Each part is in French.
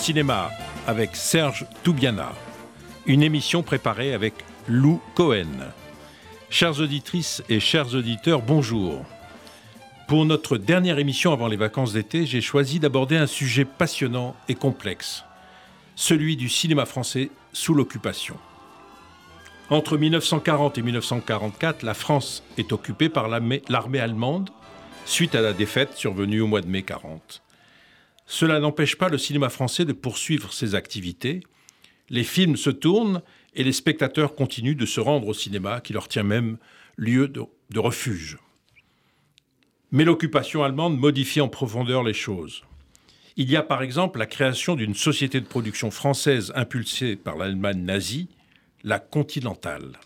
cinéma avec Serge Toubiana. Une émission préparée avec Lou Cohen. Chères auditrices et chers auditeurs, bonjour. Pour notre dernière émission avant les vacances d'été, j'ai choisi d'aborder un sujet passionnant et complexe, celui du cinéma français sous l'occupation. Entre 1940 et 1944, la France est occupée par l'armée allemande suite à la défaite survenue au mois de mai 40. Cela n'empêche pas le cinéma français de poursuivre ses activités. Les films se tournent et les spectateurs continuent de se rendre au cinéma qui leur tient même lieu de, refuge. Mais l'occupation allemande modifie en profondeur les choses. Il y a par exemple la création d'une société de production française impulsée par l'Allemagne nazie, la Continentale.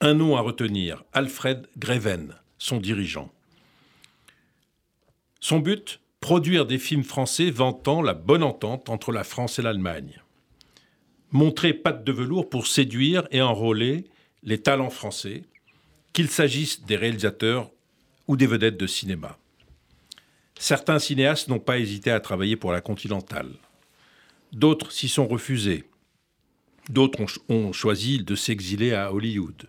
Un nom à retenir, Alfred Greven, son dirigeant. Son but Produire des films français vantant la bonne entente entre la France et l'Allemagne. Montrer patte de velours pour séduire et enrôler les talents français, qu'il s'agisse des réalisateurs ou des vedettes de cinéma. Certains cinéastes n'ont pas hésité à travailler pour la Continentale. D'autres s'y sont refusés. D'autres ont, choisi de s'exiler à Hollywood.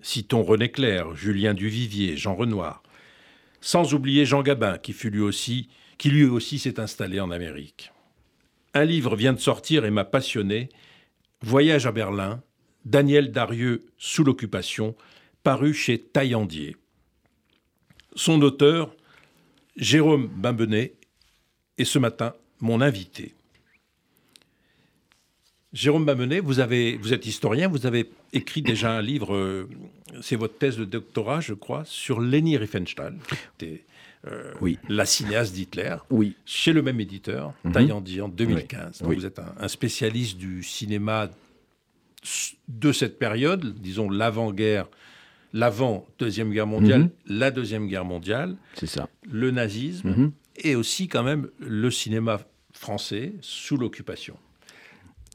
Citons René Clair, Julien Duvivier, Jean Renoir. Sans oublier Jean Gabin, qui, lui aussi, lui aussi s'est installé en Amérique. Un livre vient de sortir et m'a passionné. Voyage à Berlin, Daniel Darieux sous l'occupation, paru chez Taillandier. Son auteur, Jérôme Bimbenet, est ce matin mon invité. Jérôme Bamenet, vous, avez, vous êtes historien, vous avez écrit déjà un livre, euh, c'est votre thèse de doctorat, je crois, sur Leni Riefenstahl, euh, oui. la cinéaste d'Hitler, oui. chez le même éditeur, mm en 2015. Vous êtes un, spécialiste du cinéma de cette période, disons l'avant-guerre, l'avant-deuxième guerre mondiale, mhm. la deuxième guerre mondiale, c'est ça, le nazisme, mhm. et aussi quand même le cinéma français sous l'occupation.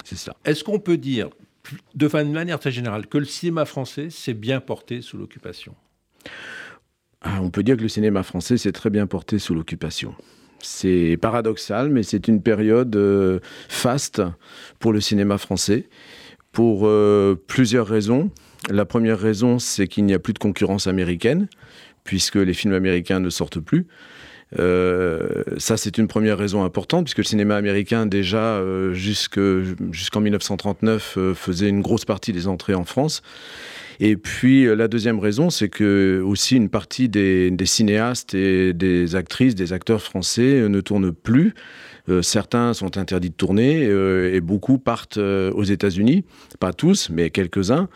C'est ça. Est-ce qu'on peut dire, de manière très générale, que le cinéma français s'est bien porté sous l'occupation? Ah, On peut dire que le cinéma français s'est très bien porté sous l'occupation. C'est paradoxal, mais c'est une période euh, faste pour le cinéma français, pour euh, plusieurs raisons. La première raison, c'est qu'il n'y a plus de concurrence américaine, puisque les films américains ne sortent plus. Euh, ça, c'est une première raison importante, puisque le cinéma américain, déjà, euh, jusqu'en 1939, euh, faisait une grosse partie des entrées en France. Et puis la deuxième raison, c'est que aussi une partie des, cinéastes et des actrices, des acteurs français ne tournent plus. certains sont interdits de tourner et beaucoup partent aux États-Unis. Pas tous, mais quelques-uns.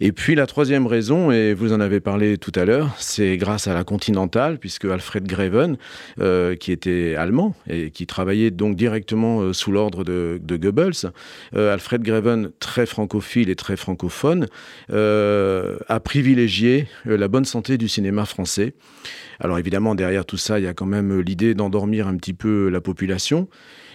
Et puis la troisième raison, et vous en avez parlé tout à l'heure, c'est grâce à la Continentale, puisque Alfred Greven, euh, qui était allemand et qui travaillait donc directement euh, sous l'ordre de, Goebbels, euh, Alfred Greven, très francophile et très francophone, a privilégié la bonne santé du cinéma français. Alors évidemment, derrière tout ça, il y a quand même l'idée d'endormir un petit peu la population.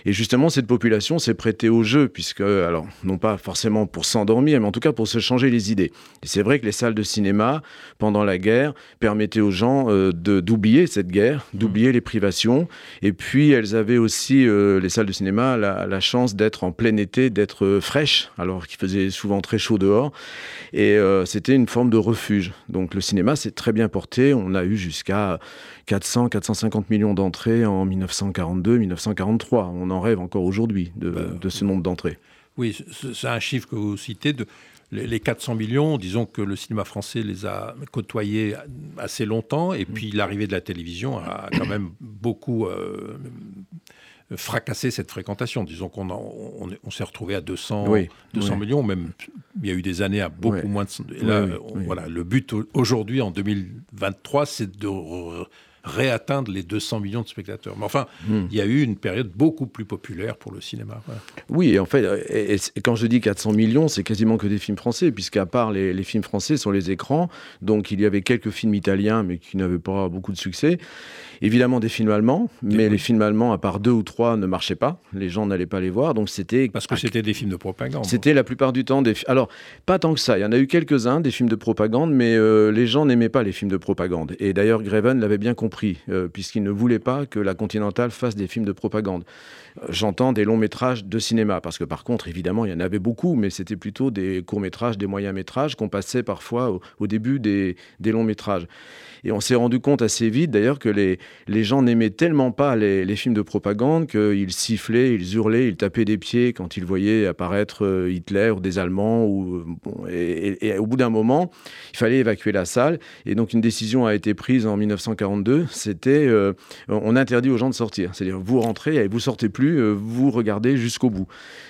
Et justement, cette population s'est prêtée au jeu, puisque, alors, non pas forcément pour s'endormir, mais en tout cas pour se changer les idées. Et c'est vrai que les salles de cinéma, pendant la guerre, permettaient aux gens euh, d'oublier cette guerre, mmh. d'oublier les privations. Et puis, elles avaient aussi, euh, les salles de cinéma, la, la chance d'être en plein été, d'être fraîches, alors qu'il faisait souvent très chaud dehors. Et euh, c'était une forme de refuge. Donc, le cinéma s'est très bien porté. On a eu jusqu'à 400, 450 millions d'entrées en 1942, 1943. On en rêve encore aujourd'hui de, bah, ce nombre d'entrées. Oui, c'est un chiffre que vous citez. De, les 400 millions, disons que le cinéma français les a côtoyés assez longtemps, et puis l'arrivée de la télévision a quand même beaucoup euh, fracassé cette fréquentation. Disons qu'on on, s'est retrouvé à 200, 200 millions, même il y a eu des années à beaucoup moins de... là, voilà, le but aujourd'hui, en 2023, c'est de réatteindre les 200 millions de spectateurs. Mais enfin, hmm. il y a eu une période beaucoup plus populaire pour le cinéma. Oui, et en fait, et, quand je dis 400 millions, c'est quasiment que des films français, puisqu'à part les, les, films français sur les écrans, donc il y avait quelques films italiens, mais qui n'avaient pas beaucoup de succès. Évidemment des films allemands, mais les films allemands, à part deux ou trois, ne marchaient pas. Les gens n'allaient pas les voir, donc c'était... Parce que c'était des films de propagande. C'était la plupart du temps des... Alors, pas tant que ça. Il y en a eu quelques-uns, des films de propagande, mais euh, les gens n'aimaient pas les films de propagande. Et d'ailleurs, Greven l'avait bien compris compris, puisqu'il ne voulait pas que la Continentale fasse des films de propagande. J'entends des longs métrages de cinéma, parce que par contre, évidemment, il y en avait beaucoup, mais c'était plutôt des courts métrages, des moyens métrages qu'on passait parfois au, début des, longs métrages. Et on s'est rendu compte assez vite, d'ailleurs, que les, les gens n'aimaient tellement pas les, films de propagande qu'ils sifflaient, ils hurlaient, ils tapaient des pieds quand ils voyaient apparaître euh, Hitler ou des Allemands. Ou, et, au bout d'un moment, il fallait évacuer la salle. Et donc, une décision a été prise en 1942. C'était, euh, on interdit aux gens de sortir. C'est-à-dire, vous rentrez et vous sortez plus euh, vous regardez jusqu'au bout.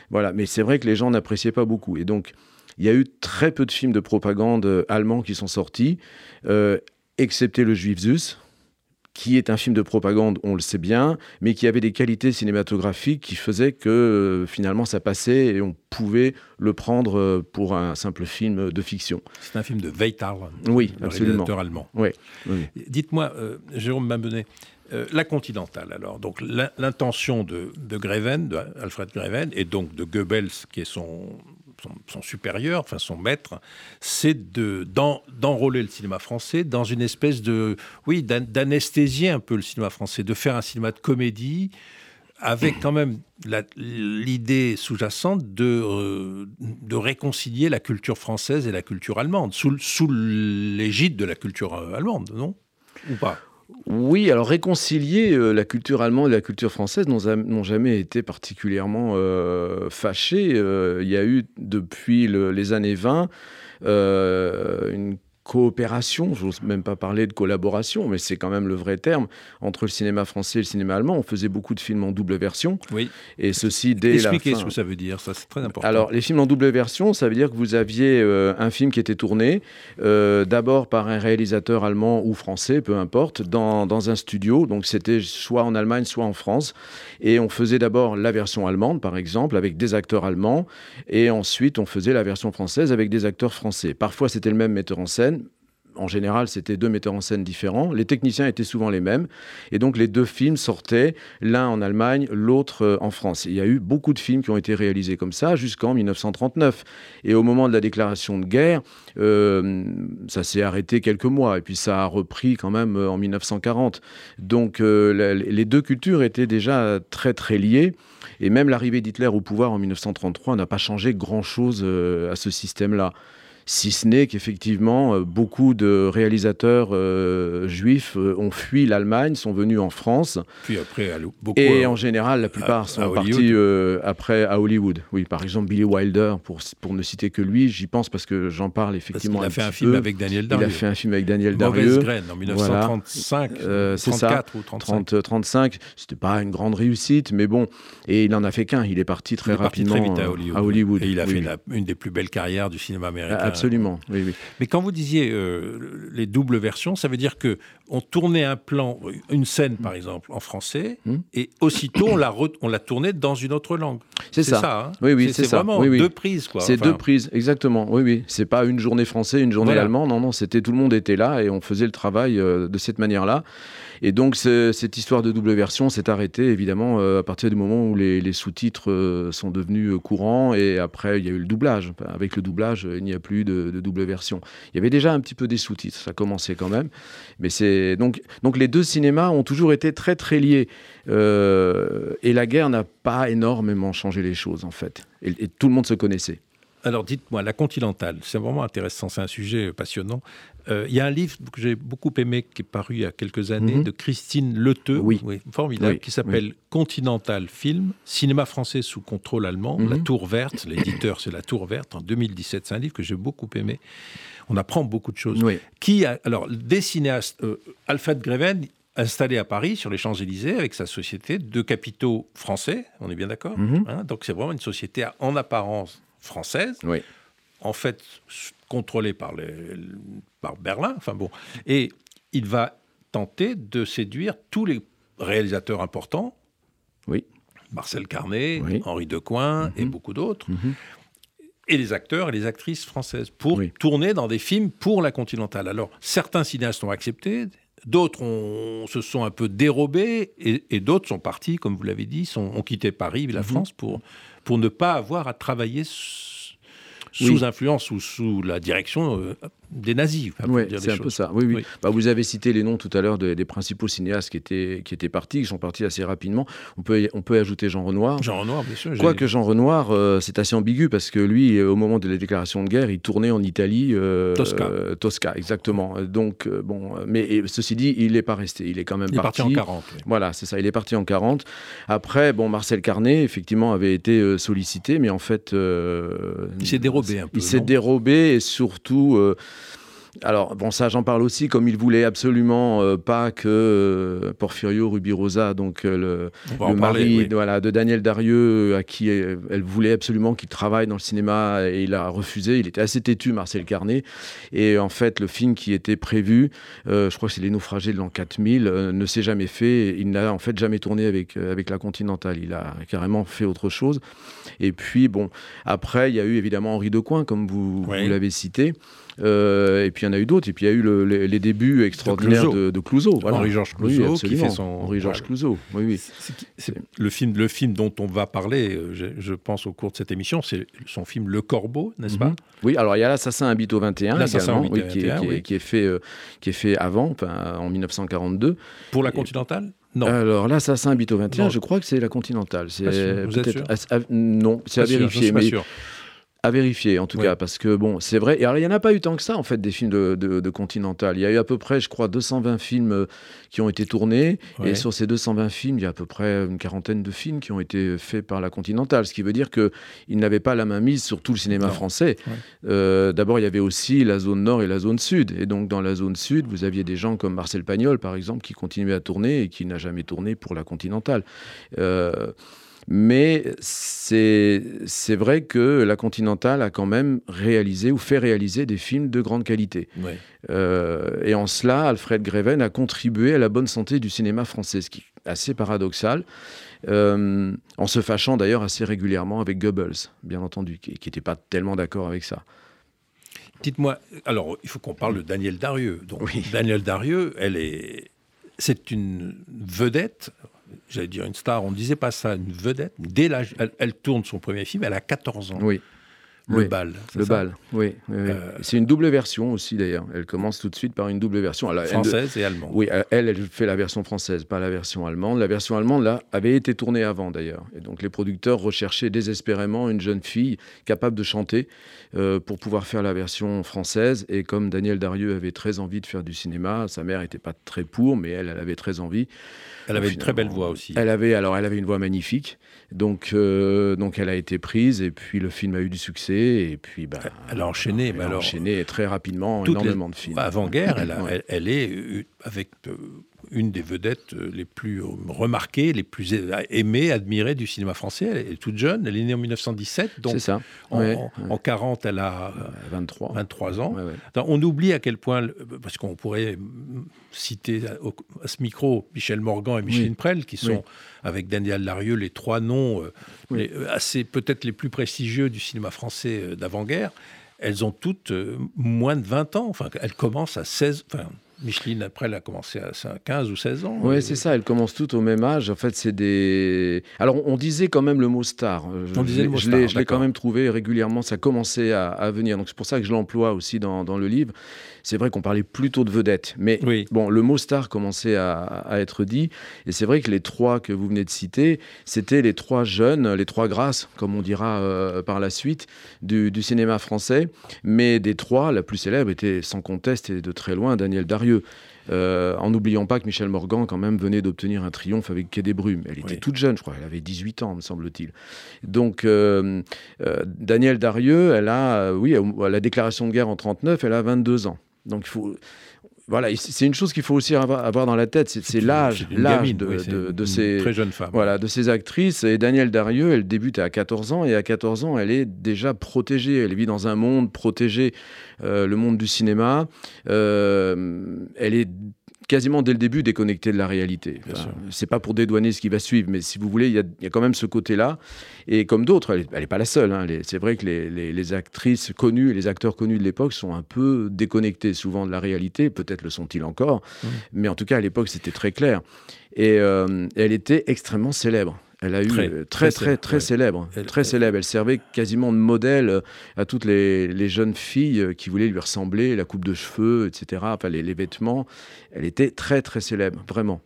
Voilà, mais c'est vrai que les gens n'appréciaient pas beaucoup. Et donc, il y a eu très peu de films de propagande euh, allemands qui sont sortis, euh, excepté Le Juif Zeus, qui est un film de propagande, on le sait bien, mais qui avait des qualités cinématographiques qui faisaient que finalement ça passait et on pouvait le prendre pour un simple film de fiction. C'est un film de Weitar, oui, absolument. allemand. Oui, Dites-moi, Jérôme Mabonnet, euh, la Continentale, alors, donc l'intention de, de Greven, de Alfred Greven, et donc de Goebbels, qui est son, son, supérieur, enfin son maître, c'est d'enrôler le cinéma français dans une espèce de, oui, d'anesthésier un peu le cinéma français, de faire un cinéma de comédie avec quand même l'idée sous-jacente de, euh, de réconcilier la culture française et la culture allemande, sous, sous l'égide de la culture euh, allemande, non? Ou pas? Oui, alors réconcilier euh, la culture allemande et la culture française n'ont jamais été particulièrement euh, fâchés. Euh, il y a eu depuis les années 20 une coopération, j'ose même pas parler de collaboration, mais c'est quand même le vrai terme, entre le cinéma français et le cinéma allemand. On faisait beaucoup de films en double version. Oui. Et ceci dès Expliquez la ce que ça veut dire, ça c'est très important. Alors, les films en double version, ça veut dire que vous aviez euh, un film qui était tourné euh, d'abord par un réalisateur allemand ou français, peu importe, dans, dans un studio. Donc c'était soit en Allemagne, soit en France. Et on faisait d'abord la version allemande, par exemple, avec des acteurs allemands. Et ensuite, on faisait la version française avec des acteurs français. Parfois, c'était le même metteur en scène en général, c'était deux metteurs en scène différents. Les techniciens étaient souvent les mêmes. Et donc, les deux films sortaient, l'un en Allemagne, l'autre euh, en France. il y a eu beaucoup de films qui ont été réalisés comme ça jusqu'en 1939. Et au moment de la déclaration de guerre, euh, ça s'est arrêté quelques mois. Et puis, ça a repris quand même euh, en 1940. Donc, les deux cultures étaient déjà très, très liées. Et même l'arrivée d'Hitler au pouvoir en 1933 n'a pas changé grand-chose à ce système-là si ce n'est qu'effectivement, euh, beaucoup de réalisateurs euh, juifs euh, ont fui l'Allemagne, sont venus en France. Puis après, beaucoup. Et en général, la plupart sont partis après à Hollywood. Oui, par exemple, Billy Wilder, pour, pour ne citer que lui, j'y pense parce que j'en parle effectivement. il a fait un film avec Daniel Darieux. Il a fait un film avec Daniel Darieux. Mauvaise graine en 1935, voilà. 34 ou 35. 30, 35. C'était pas une grande réussite, mais bon. Et il n'en a fait qu'un. Il est parti très rapidement très vite à Hollywood. Et il a fait une des plus belles carrières du cinéma américain. Absolument, oui, oui. Mais quand vous disiez euh, les doubles versions, ça veut dire que on tournait un plan, une scène par exemple en français, hmm. et aussitôt on l'a on l'a tournée dans une autre langue. C'est ça. ça hein oui, oui, c'est ça. Vraiment oui, deux prises, quoi. C'est deux prises, exactement. Oui, oui. C'est pas une journée français, une journée allemande. Non, non. C'était tout le monde était là et on faisait le travail euh, de cette manière-là. Et donc, cette histoire de double version s'est arrêtée, évidemment, euh, à partir du moment où les, sous-titres euh, sont devenus euh, courants. Et après, il y a eu le doublage. Avec le doublage, il n'y a plus de, double version. Il y avait déjà un petit peu des sous-titres, ça commençait quand même. Mais donc, donc les deux cinémas ont toujours été très, très liés. et la guerre n'a pas énormément changé les choses, en fait. et tout le monde se connaissait. Alors dites-moi, la Continentale, c'est vraiment intéressant, c'est un sujet passionnant. Euh, il y a un livre que j'ai beaucoup aimé, qui est paru il y a quelques années, mhm. de Christine Leteux, oui. formidable, qui s'appelle Continental Film, cinéma français sous contrôle allemand, La mhm. Tour Verte, l'éditeur c'est La Tour Verte, en 2017. C'est un livre que j'ai beaucoup aimé. On apprend beaucoup de choses. Qui a, alors, des cinéastes, euh, Alfred Greven, installé à Paris, sur les Champs-Élysées, avec sa société de capitaux français, on est bien d'accord mhm. hein, Donc c'est vraiment une société en apparence française, oui. En fait contrôlée par, les, par Berlin. Enfin bon, et il va tenter de séduire tous les réalisateurs importants. Oui. Marcel Carnet, Henri Decoing et mhm. beaucoup d'autres. Mhm. Et les acteurs et les actrices françaises pour tourner dans des films pour la Continentale. Alors, certains cinéastes ont accepté, d'autres se sont un peu dérobés et, d'autres sont partis, comme vous l'avez dit, sont, ont quitté Paris, la mhm. France, pour, pour ne pas avoir à travailler sous influence ou sous la direction euh, des nazis. Oui, c'est un peu ça. Oui, oui. Bah, vous avez cité les noms tout à l'heure des principaux cinéastes qui étaient, qui étaient partis, qui sont partis assez rapidement. On peut, on peut ajouter Jean Renoir. Jean Renoir, bien sûr. Quoique Jean Renoir, euh, c'est assez ambigu parce que lui, au moment de la déclaration de guerre, il tournait en Italie. Euh, Tosca. Tosca, exactement. Donc, euh, bon, mais ceci dit, il n'est pas resté. Il est quand même il parti. Est parti en 40. Voilà, c'est ça. Il est parti en 40. Après, bon, Marcel Carnet, effectivement, avait été sollicité, mais en fait. il s'est dérobé un peu. Il s'est dérobé et surtout. Alors, bon, ça, j'en parle aussi, comme il voulait absolument euh, pas que euh, Porfirio Rubirosa, donc euh, le, mari voilà, de Daniel Darieux, à qui elle, voulait absolument qu'il travaille dans le cinéma, et il a refusé. Il était assez têtu, Marcel Carnet. Et en fait, le film qui était prévu, je crois que c'est Les Naufragés de l'an 4000, ne s'est jamais fait. Il n'a en fait jamais tourné avec, avec la Continentale. Il a carrément fait autre chose. Et puis, bon, après, il y a eu évidemment Henri Decoing, comme vous, vous l'avez cité. Euh, et puis il y en a eu d'autres. Et puis il y a eu les, débuts extraordinaires de, Clouseau. Henri-Georges Clouseau qui fait son. Henri-Georges Clouseau, oui, oui. Le, film, le film dont on va parler, euh, je, pense, au cours de cette émission, c'est son film Le Corbeau, n'est-ce pas? Mhm. Oui, alors il y a L'Assassin habite au 21, également, oui, qui, est, qui, est, fait, euh, qui est fait avant, en 1942. Pour la Continentale? Non. Alors l'Assassin habite au 21, je crois que c'est la Continentale. C'est Vous êtes sûr? non, c'est à vérifier. Je suis pas sûr à vérifier en tout cas parce que bon c'est vrai. Et alors il y en a pas eu tant que ça en fait des films de, de, Continental. Il y a eu à peu près je crois 220 films euh, qui ont été tournés. Et sur ces 220 films il y a à peu près une quarantaine de films qui ont été faits par la Continental ce qui veut dire que ils n'avaient pas la main mise sur tout le cinéma français. Euh, d'abord il y avait aussi la zone nord et la zone sud. Et donc dans la zone sud vous aviez des gens comme Marcel Pagnol par exemple qui continuait à tourner et qui n'a jamais tourné pour la Continental. Euh, mais c'est vrai que la Continentale a quand même réalisé ou fait réaliser des films de grande qualité. Euh, et en cela, Alfred Greven a contribué à la bonne santé du cinéma français, ce qui est assez paradoxal, euh, en se fâchant d'ailleurs assez régulièrement avec Goebbels, bien entendu, qui n'était pas tellement d'accord avec ça. Dites-moi, alors il faut qu'on parle de Daniel Darieux. Donc, Daniel Darieux, elle est, c'est une vedette j'allais dire une star, on ne disait pas ça, une vedette. Dès l'âge, elle, tourne son premier film, elle a 14 ans. Oui. Le bal. Le bal, oui. Euh, c'est une double version aussi d'ailleurs. Elle commence tout de suite par une double version. française et allemande. Oui, elle, elle fait la version française, pas la version allemande. La version allemande, là, avait été tournée avant d'ailleurs. Et donc les producteurs recherchaient désespérément une jeune fille capable de chanter euh, pour pouvoir faire la version française. Et comme Daniel Darieux avait très envie de faire du cinéma, sa mère n'était pas très pour, mais elle, elle avait très envie. Elle avait une très belle voix aussi. Elle avait, alors, elle avait une voix magnifique. Donc, euh, donc elle a été prise et puis le film a eu du succès et puis bah, elle a enchaîné, elle a enchaîné très rapidement énormément de films. Avant guerre, elle, elle, est euh, avec euh, une des vedettes les plus remarquées, les plus aimées, admirées du cinéma français. Elle est toute jeune, elle est née en 1917, donc ça. En, en, 40, elle a 23, 23 ans. On oublie à quel point, parce qu'on pourrait citer à, ce micro Michel Morgan et Micheline Prel, qui sont avec Daniel Larieux les trois noms euh, euh, assez peut-être les plus prestigieux du cinéma français euh, d'avant-guerre. Elles ont toutes moins de 20 ans. Enfin, elles commencent à 16. Enfin, Micheline, après, elle a commencé à 15 ou 16 ans. Oui, c'est ça, elles commencent toutes au même âge. En fait, c'est des. Alors, on disait quand même le mot star. On disait le mot star. Je l'ai quand même trouvé régulièrement, ça commençait à, à venir. Donc, c'est pour ça que je l'emploie aussi dans, dans, le livre. C'est vrai qu'on parlait plutôt de vedette. Mais bon, le mot star commençait à, être dit. Et c'est vrai que les trois que vous venez de citer, c'était les trois jeunes, les trois grâces, comme on dira euh, par la suite, du, du, cinéma français. Mais des trois, la plus célèbre était sans conteste et de très loin Daniel Euh, en n'oubliant pas que Michel Morgan, quand même, venait d'obtenir un triomphe avec Quai des Brumes. Elle était toute jeune, je crois, elle avait 18 ans, me semble-t-il. Donc, euh, euh, Daniel Darieux, elle a, oui, à la déclaration de guerre en 39, elle a 22 ans. Donc, il faut voilà, c'est une chose qu'il faut aussi avoir, dans la tête, c'est l'âge, l'âge de, de, ces très jeunes femmes. Voilà, de ces actrices. Et Danielle Darieux, elle débute à 14 ans et à 14 ans, elle est déjà protégée. Elle vit dans un monde protégé, le monde du cinéma. elle est quasiment dès le début déconnecté de la réalité. c'est pas pour dédouaner ce qui va suivre, mais si vous voulez, il y, a quand même ce côté-là. Et comme d'autres, elle n'est pas la seule. Hein. C'est vrai que les, actrices connues et les acteurs connus de l'époque sont un peu déconnectés souvent de la réalité. Peut-être le sont-ils encore, mmh. mais en tout cas à l'époque c'était très clair. Et euh, elle était extrêmement célèbre Elle a eu très très très, célèbre, très célèbre. Elle servait quasiment de modèle à toutes les, jeunes filles qui voulaient lui ressembler, la coupe de cheveux, etc. Enfin les, les vêtements. Elle était très très célèbre, vraiment.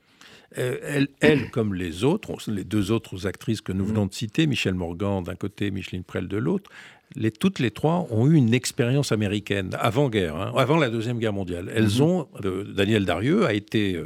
Elle, elle, comme les autres, les deux autres actrices que nous mm. venons de citer, Michel Morgan d'un côté, Micheline Prel de l'autre, les, toutes les trois ont eu une expérience américaine avant-guerre, hein, avant la Deuxième Guerre mondiale. Elles mm-hmm. ont, Daniel Darieux a été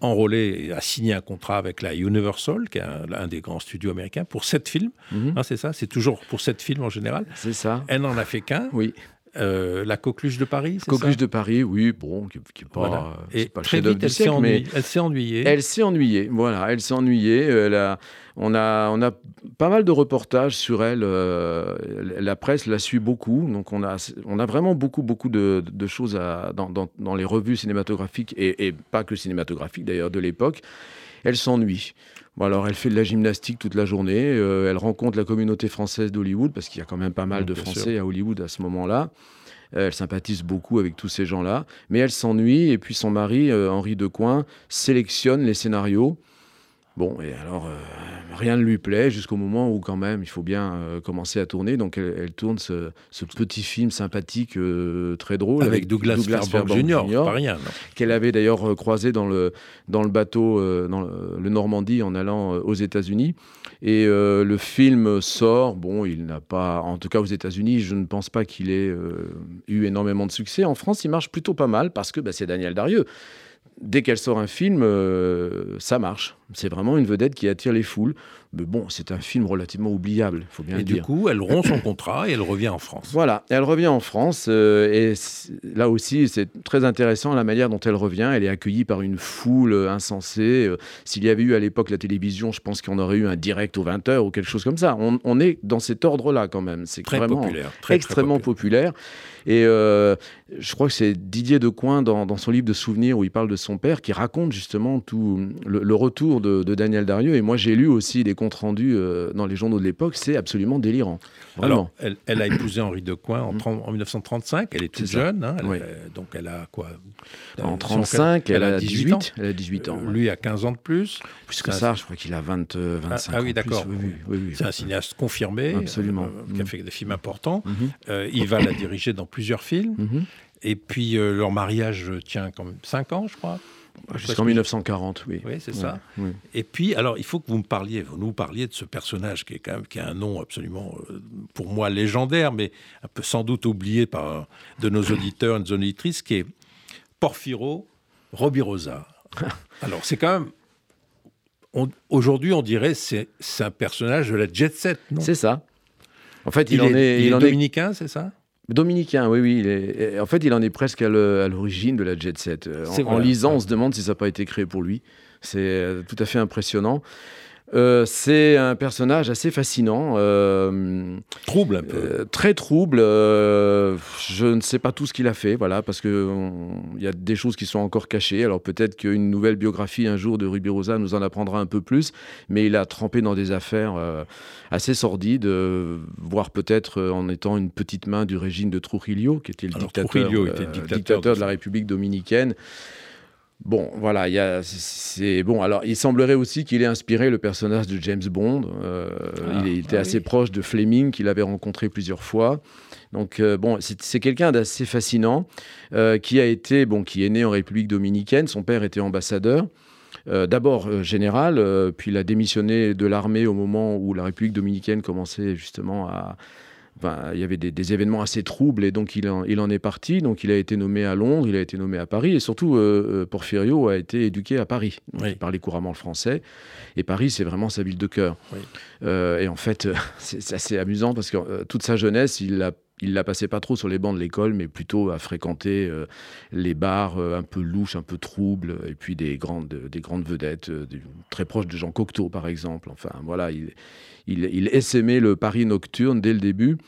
enrôlé, a signé un contrat avec la Universal, qui est un, des grands studios américains, pour sept films. Mhm. Hein, c'est ça C'est toujours pour sept films en général. C'est ça. Elle n'en a fait qu'un. Oui. Euh, la Coqueluche de Paris, c'est Coqueluche de Paris, oui, bon, qui, qui pas, Et pas très vite, elle s'est ennuyée. Elle s'est ennuyée. Elle s'est ennuyée, voilà, elle s'est ennuyée. Elle a, on, a, on a pas mal de reportages sur elle. Euh, la presse la suit beaucoup, donc on a, on a vraiment beaucoup, beaucoup de, de choses à, dans, dans, dans, les revues cinématographiques, et, et pas que cinématographiques d'ailleurs, de l'époque. Elle s'ennuie. Bon, alors, elle fait de la gymnastique toute la journée. Euh, elle rencontre la communauté française d'Hollywood, parce qu'il y a quand même pas mal de Français à Hollywood à ce moment-là. Euh, elle sympathise beaucoup avec tous ces gens-là. Mais elle s'ennuie. Et puis, son mari, euh, Henri Decoing, sélectionne les scénarios. Bon, et alors, euh, rien ne lui plaît jusqu'au moment où, quand même, il faut bien euh, commencer à tourner. Donc, elle, tourne ce, petit film sympathique, euh, très drôle. Avec, Douglas, Fairbanks Jr., pas rien. Qu'elle avait d'ailleurs croisé dans le, dans le bateau, dans le, Normandie, en allant aux États-Unis. Et le film sort. Bon, il n'a pas, en tout cas aux États-Unis, je ne pense pas qu'il ait eu énormément de succès. En France, il marche plutôt pas mal parce que bah, c'est Daniel Darieux dès qu'elle sort un film, ça marche. C'est vraiment une vedette qui attire les foules. Mais bon, c'est un film relativement oubliable, il faut bien et dire. Et du coup, elle rompt son contrat et elle revient en France. Voilà, elle revient en France. Euh, et là aussi, c'est très intéressant la manière dont elle revient. Elle est accueillie par une foule insensée. Euh, s'il y avait eu à l'époque la télévision, je pense qu'on aurait eu un direct aux 20h ou quelque chose comme ça. On, est dans cet ordre-là quand même. C'est vraiment populaire, extrêmement populaire. Et euh, je crois que c'est Didier Decoing dans, dans son livre de souvenirs où il parle de son père qui raconte justement tout le, le retour de, Daniel Darieux. Et moi, j'ai lu aussi des comptes rendus euh, dans les journaux de l'époque. C'est absolument délirant. Alors, elle, a épousé Henri Decoing en, en 1935. Elle est toute jeune. Hein, donc, elle a quoi? En 35, elle, a 18, ans. Elle a 18 ans. lui a 15 ans de plus. Plus que ça, je crois qu'il a 20, 25 ah, ah, oui, d'accord. C'est un cinéaste confirmé. Absolument. Euh, qui a fait des films importants. Euh, il va la diriger dans plusieurs films. Mhm. Et puis, leur mariage tient quand même 5 ans, je crois. Jusqu'en 1940, oui. Oui, c'est ça. Et puis, alors, il faut que vous me parliez, vous nous parliez de ce personnage qui est quand même qui a un nom absolument, euh, pour moi, légendaire, mais un peu sans doute oublié par de nos auditeurs et nos auditrices, qui est Porfiro Robirosa. alors, c'est quand même aujourd'hui, on dirait c'est c'est un personnage de la jet set, non? C'est ça. En fait, il, en est, il, est dominicain, c'est ça? Dominicain, oui, oui. en fait, il en est presque à l'origine de la jet set. Euh, en, lisant, on se demande si ça n'a pas été créé pour lui. C'est euh, tout à fait impressionnant. Euh, c'est un personnage assez fascinant. Euh, trouble un peu. Euh, très trouble. je ne sais pas tout ce qu'il a fait, voilà, parce qu'il y a des choses qui sont encore cachées. Alors peut-être qu'une nouvelle biographie un jour de Ruby Rosa nous en apprendra un peu plus, mais il a trempé dans des affaires assez sordides, voire peut-être en étant une petite main du régime de Trujillo, qui était le dictateur, dictateur de la République dominicaine. Bon, voilà, il y a, c'est bon. Alors, il semblerait aussi qu'il ait inspiré le personnage de James Bond. Euh, ah, il était ah assez proche de Fleming, qu'il avait rencontré plusieurs fois. Donc, euh, bon, c'est quelqu'un d'assez fascinant, euh, qui a été, bon, qui est né en République dominicaine. Son père était ambassadeur. D'abord général, puis il a démissionné de l'armée au moment où la République dominicaine commençait justement à, il y avait des, événements assez troubles et donc il en, il en, est parti. Donc il a été nommé à Londres, il a été nommé à Paris et surtout euh, euh, Porfirio a été éduqué à Paris. Il parlait couramment le français et Paris c'est vraiment sa ville de cœur. Euh, et en fait c'est assez amusant parce que toute sa jeunesse il l'a il l'a passé pas trop sur les bancs de l'école, mais plutôt à fréquenter les bars un peu louches, un peu troubles, et puis des grandes, des grandes vedettes, très proches de Jean Cocteau, par exemple. Enfin, voilà, il, il, essaimait le Paris nocturne dès le début.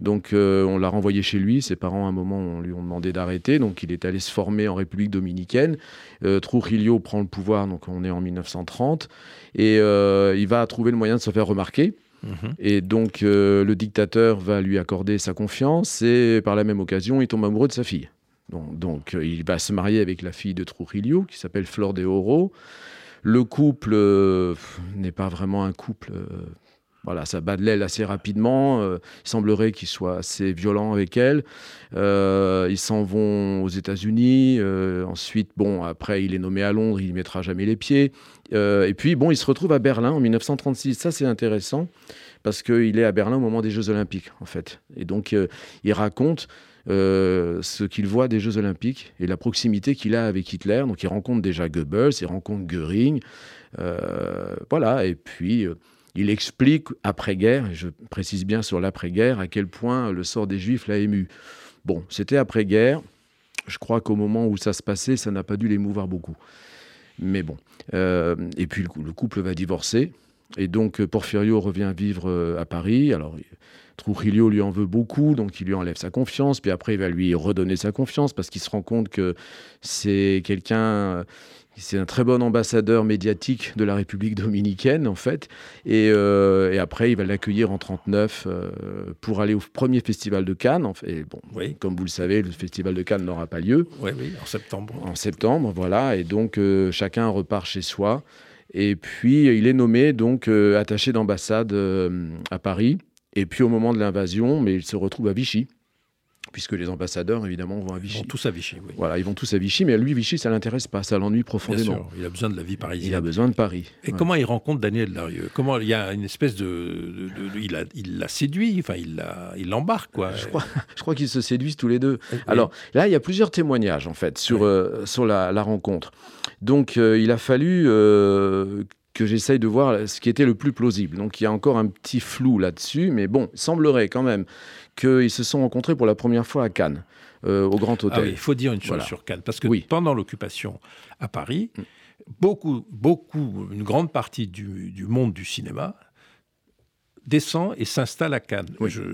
Donc euh, on l'a renvoyé chez lui. Ses parents, à un moment, on lui ont demandé d'arrêter. Donc il est allé se former en République dominicaine. Euh, Trujillo prend le pouvoir, donc on est en 1930. Et euh, il va trouver le moyen de se faire remarquer. Mhm. Et donc le dictateur va lui accorder sa confiance et par la même occasion, il tombe amoureux de sa fille. Donc, donc il va se marier avec la fille de Trujillo qui s'appelle Flor de Oro. Le couple n'est pas vraiment un couple voilà, ça bat de l'aile assez rapidement. Euh, il semblerait qu'il soit assez violent avec elle. Euh, ils s'en vont aux États-Unis. Euh, ensuite, bon, après, il est nommé à Londres. Il ne mettra jamais les pieds. Et puis, bon, il se retrouve à Berlin en 1936. Ça, c'est intéressant parce qu'il est à Berlin au moment des Jeux Olympiques, en fait. Et donc, il raconte ce qu'il voit des Jeux Olympiques et la proximité qu'il a avec Hitler. Donc, il rencontre déjà Goebbels, il rencontre Goering. voilà, et puis il explique après-guerre, et je précise bien sur l'après-guerre, à quel point le sort des Juifs l'a ému. Bon, c'était après-guerre. Je crois qu'au moment où ça se passait, ça n'a pas dû l'émouvoir beaucoup. Mais bon. Euh, et puis le, couple va divorcer. Et donc Porfirio revient vivre euh, à Paris. Alors Trujillo lui en veut beaucoup, donc il lui enlève sa confiance. Puis après, il va lui redonner sa confiance parce qu'il se rend compte que c'est quelqu'un c'est un très bon ambassadeur médiatique de la République dominicaine, en fait. Et, euh, après, il va l'accueillir en 39 euh, pour aller au premier festival de Cannes. Fait. bon, oui. Comme vous le savez, le festival de Cannes n'aura pas lieu. Oui, oui, en septembre. En septembre, voilà. Et donc, euh, chacun repart chez soi. Et puis, il est nommé donc attaché d'ambassade à Paris. Et puis, au moment de l'invasion, mais il se retrouve à Vichy puisque les ambassadeurs, évidemment, vont à Vichy. Ils vont tous à Vichy, oui. Voilà, ils vont tous à Vichy, mais lui, Vichy, ça l'intéresse pas, ça l'ennuie profondément. Bien sûr, il a besoin de la vie parisienne. Il a besoin de Paris. Et comment il rencontre Daniel Darieux Comment il y a une espèce de, il l'a séduit, enfin il l'embarque quoi. Je crois, je crois qu'ils se séduisent tous les deux. Alors là, il y a plusieurs témoignages en fait sur euh, sur la, rencontre. Donc euh, il a fallu euh, que j'essaye de voir ce qui était le plus plausible. Donc il y a encore un petit flou là-dessus, mais bon, semblerait quand même qu'ils se sont rencontrés pour la première fois à Cannes, euh, au Grand Hôtel. Ah il faut dire une chose sur Cannes, parce que pendant l'occupation à Paris, beaucoup, beaucoup, une grande partie du, monde du cinéma descend et s'installe à Cannes.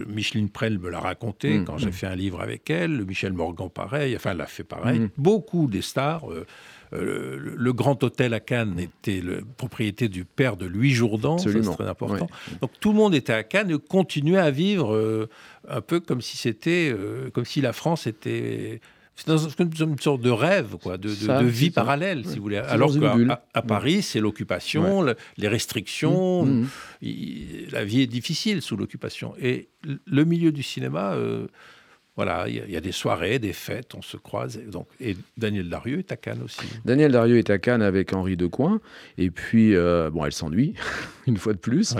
Micheline Prel me l'a raconté mm, quand j'ai mm. fait un livre avec elle, Michel Morgan pareil, enfin elle a fait pareil. Beaucoup des stars... Euh, euh, le, Grand Hôtel à Cannes était la propriété du père de Louis Jourdan, c'est très important. Donc tout le monde était à Cannes et continuait à vivre euh, un peu comme si c'était, comme si la France était c'est dans une sorte de rêve, quoi, de, vie parallèle, si vous voulez. Alors qu'à à Paris, c'est l'occupation, les restrictions, mmh, mmh. la vie est difficile sous l'occupation. Et le milieu du cinéma voilà, il y, a des soirées, des fêtes, on se croise. Et, donc, et Daniel Darieux est à Cannes aussi. Daniel Darieux est à Cannes avec Henri Decoing. Et puis, euh, bon, elle s'ennuie, une fois de plus.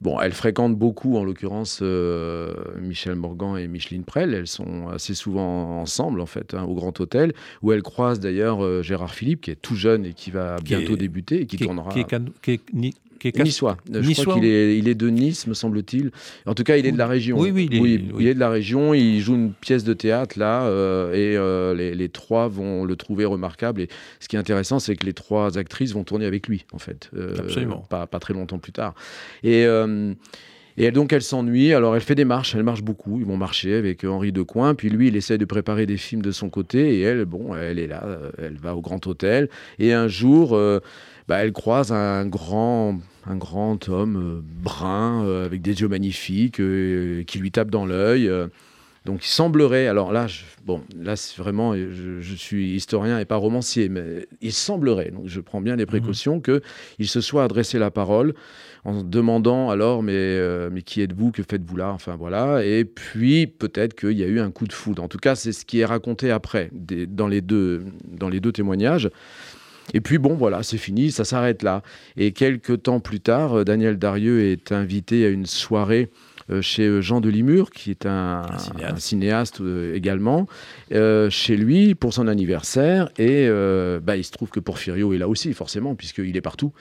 Bon, elle fréquente beaucoup, en l'occurrence, euh, Michel Morgan et Micheline Prel. Elles sont assez souvent ensemble, en fait, hein, au Grand Hôtel, où elle croise d'ailleurs euh, Gérard Philippe, qui est tout jeune et qui va bientôt débuter et qui, tournera. Qui Niçois. Je crois qu'il est, il est de Nice, me semble-t-il. En tout cas, il est de la région. Oui, oui, il est, de la région. Il joue une pièce de théâtre là, euh, et euh, les, trois vont le trouver remarquable. Et ce qui est intéressant, c'est que les trois actrices vont tourner avec lui, en fait. Euh, Absolument. Pas, pas, très longtemps plus tard. Et et donc elle s'ennuie, alors elle fait des marches, elle marche beaucoup, ils vont marcher avec Henri Decoing, puis lui il essaie de préparer des films de son côté, et elle, bon, elle est là, elle va au Grand Hôtel, et un jour, bah, elle croise un grand un grand homme euh, brun euh, avec des yeux magnifiques euh, qui lui tape dans l'œil. donc il semblerait, alors là, je, bon, là c'est vraiment, je, suis historien et pas romancier, mais il semblerait, donc je prends bien les mhm. précautions, que qu'il se soit adressé la parole en demandant alors, mais, mais qui êtes-vous, que faites-vous là, enfin voilà, et puis peut-être qu'il y a eu un coup de foudre. En tout cas, c'est ce qui est raconté après, dans, les deux, dans les deux témoignages. Et puis bon, voilà, c'est fini, ça s'arrête là. Et quelques temps plus tard, euh, Daniel Darieux est invité à une soirée euh, chez euh, Jean Delimure, qui est un, cinéaste, également, chez lui pour son anniversaire. Et bah, il se trouve que Porfirio est là aussi, forcément, puisqu'il est partout.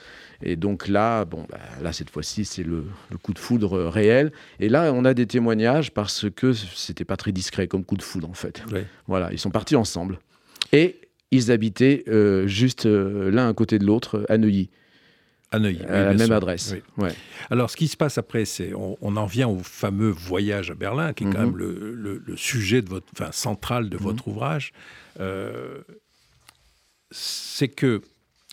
Et donc là, bon, bah, là cette fois-ci, c'est le, coup de foudre réel. Et là, on a des témoignages parce que c'était pas très discret comme coup de foudre, en fait. Voilà, ils sont partis ensemble. Et ils habitaient euh, juste euh, l'un à côté de l'autre à Neuilly. À Neuilly, à la même adresse. Ouais. Alors, ce qui se passe après, c'est on, en vient au fameux voyage à Berlin, qui est quand mhm. même le, sujet de votre, enfin, central de votre mhm. ouvrage. Euh, c'est que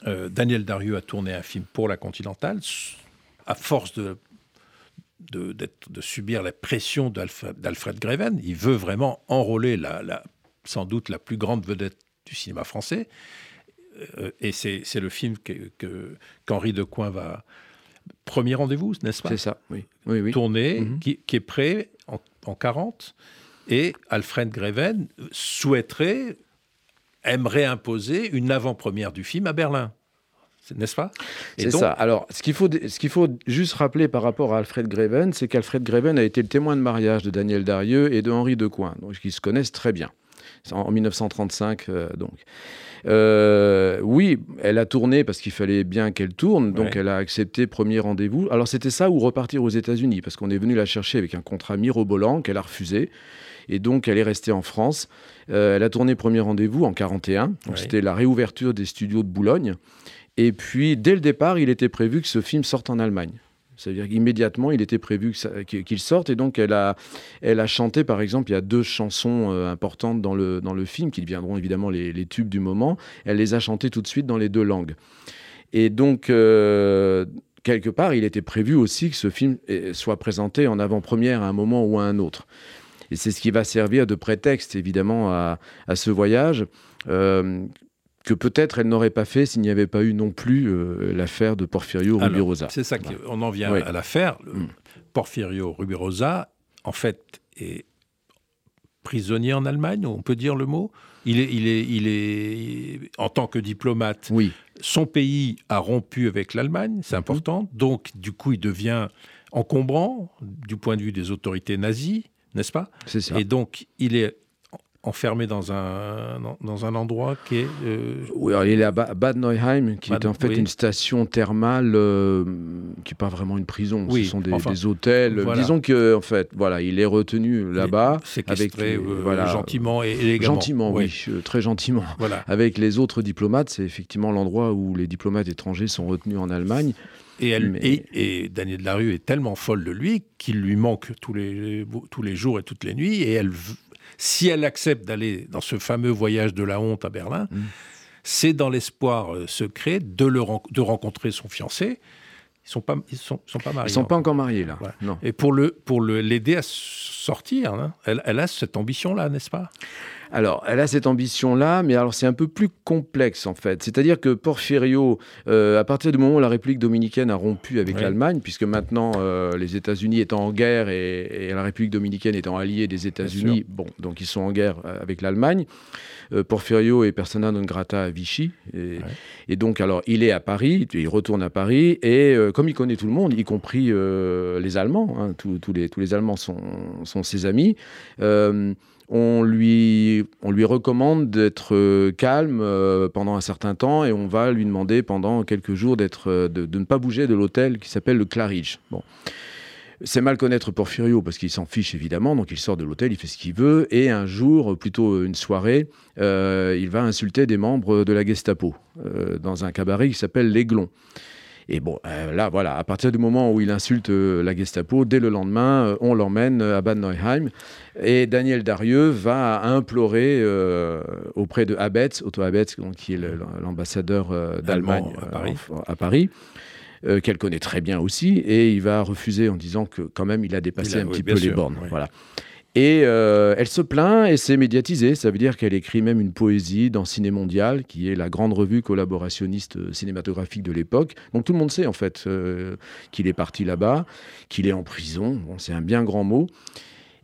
Daniel Darieux a tourné un film pour la Continentale, à force de de, de, subir la pression d'Alfred Greven. Il veut vraiment enrôler la, la, sans doute la plus grande vedette du cinéma français. et c'est le film qu'Henri que, va. Premier rendez-vous, n'est-ce pas? C'est ça, oui. oui, oui. Tourné, mhm. qui, est prêt en, en 40. Et Alfred Greven souhaiterait, aimerait imposer une avant-première du film à Berlin n'est-ce pas? C'est ça. Alors, ce qu'il faut, faut juste rappeler par rapport à Alfred Greven, c'est qu'Alfred Greven a été le témoin de mariage de Daniel Darieux et de Henri Decoing, donc ils se connaissent très bien. En 1935, euh, donc. Euh, oui, elle a tourné parce qu'il fallait bien qu'elle tourne, donc elle a accepté premier rendez-vous. Alors c'était ça ou repartir aux États-Unis, parce qu'on est venu la chercher avec un contrat mirobolant qu'elle a refusé. Et donc, elle est restée en France. Euh, elle a tourné Premier Rendez-vous en 41. C'était la réouverture des studios de Boulogne. Et puis, dès le départ, il était prévu que ce film sorte en Allemagne. C'est-à-dire qu'immédiatement, il était prévu qu'il sorte. Et donc, elle a, chanté, par exemple, il y a deux chansons euh, importantes dans le, film, qui deviendront évidemment les, tubes du moment. Elle les a chantées tout de suite dans les deux langues. Et donc, euh, quelque part, il était prévu aussi que ce film soit présenté en avant-première à un moment ou à un autre. Et c'est ce qui va servir de prétexte, évidemment, à, ce voyage. Euh, que peut-être elle n'aurait pas fait s'il n'y avait pas eu non plus euh, l'affaire de Porfirio Rubirosa. C'est ça qu'on en vient à l'affaire. Mm. Porfirio Rubirosa, en fait, est prisonnier en Allemagne, on peut dire le mot. Il est, il est, il est en tant que diplomate. Oui. Son pays a rompu avec l'Allemagne, c'est mm-hmm. important. Donc, du coup, il devient encombrant du point de vue des autorités nazies n'est-ce pas? C'est ça. Et donc, il est enfermé dans un, dans un endroit qui est... Euh, oui, il est à Bad Neuheim, qui est en fait une station thermale euh, qui n'est pas vraiment une prison. Ce sont des, hôtels. Disons que en fait, voilà, il est retenu là-bas. avec euh, voilà, gentiment et. Gentiment, oui, très gentiment. Voilà. Avec les autres diplomates, c'est effectivement l'endroit où les diplomates étrangers sont retenus en Allemagne. Et, elle, et, Daniel Delarue est tellement folle de lui qu'il lui manque tous les, tous les jours et toutes les nuits. Et elle, si elle accepte d'aller dans ce fameux voyage de la honte à Berlin, mm. c'est dans l'espoir euh, secret de, le, de rencontrer son fiancé. Ils sont pas, ils sont, sont pas mariés. Ils sont pas encore mariés là. Non. Et pour le pour le l'aider à sortir, hein, elle, elle, a cette ambition là, n'est-ce pas? Alors, elle a cette ambition-là, mais alors c'est un peu plus complexe en fait. C'est-à-dire que Porfirio, euh, à partir du moment où la République dominicaine a rompu avec l'Allemagne, puisque maintenant euh, les États-Unis étant en guerre et, la République dominicaine étant alliée des États-Unis, bon, donc ils sont en guerre euh, avec l'Allemagne. Porfirio est persona non grata à Vichy, et, donc alors il est à Paris, il retourne à Paris, et comme il connaît tout le monde, y compris les Allemands, hein, tous, les, tous les Allemands sont, sont ses amis on lui, on lui recommande d'être euh, calme euh, pendant un certain temps et on va lui demander pendant quelques jours d'être, euh, de, ne pas bouger de l'hôtel qui s'appelle le Claridge. Bon. C'est mal connaître Porfirio parce qu'il s'en fiche évidemment, donc il sort de l'hôtel, il fait ce qu'il veut, et un jour, plutôt une soirée, il va insulter des membres de la Gestapo dans un cabaret qui s'appelle l'Aiglon. Et bon, euh, là, voilà, à partir du moment où il insulte euh, la Gestapo, dès le lendemain, euh, on l'emmène à Bad Neuheim. Et Daniel Darieux va implorer auprès de Abetz, Otto Abetz, qui est l'ambassadeur d'Allemagne à Paris. Qu'elle connaît très bien aussi, et il va refuser en disant que quand même il a dépassé un petit peu les bornes. Voilà. Et euh, elle se plaint et c'est médiatisé. Ça veut dire qu'elle écrit même une poésie dans Ciné Mondial, qui est la grande revue collaborationniste euh, cinématographique de l'époque. Donc tout le monde sait en fait euh, qu'il est parti là-bas, qu'il est en prison. Bon, c'est un bien grand mot.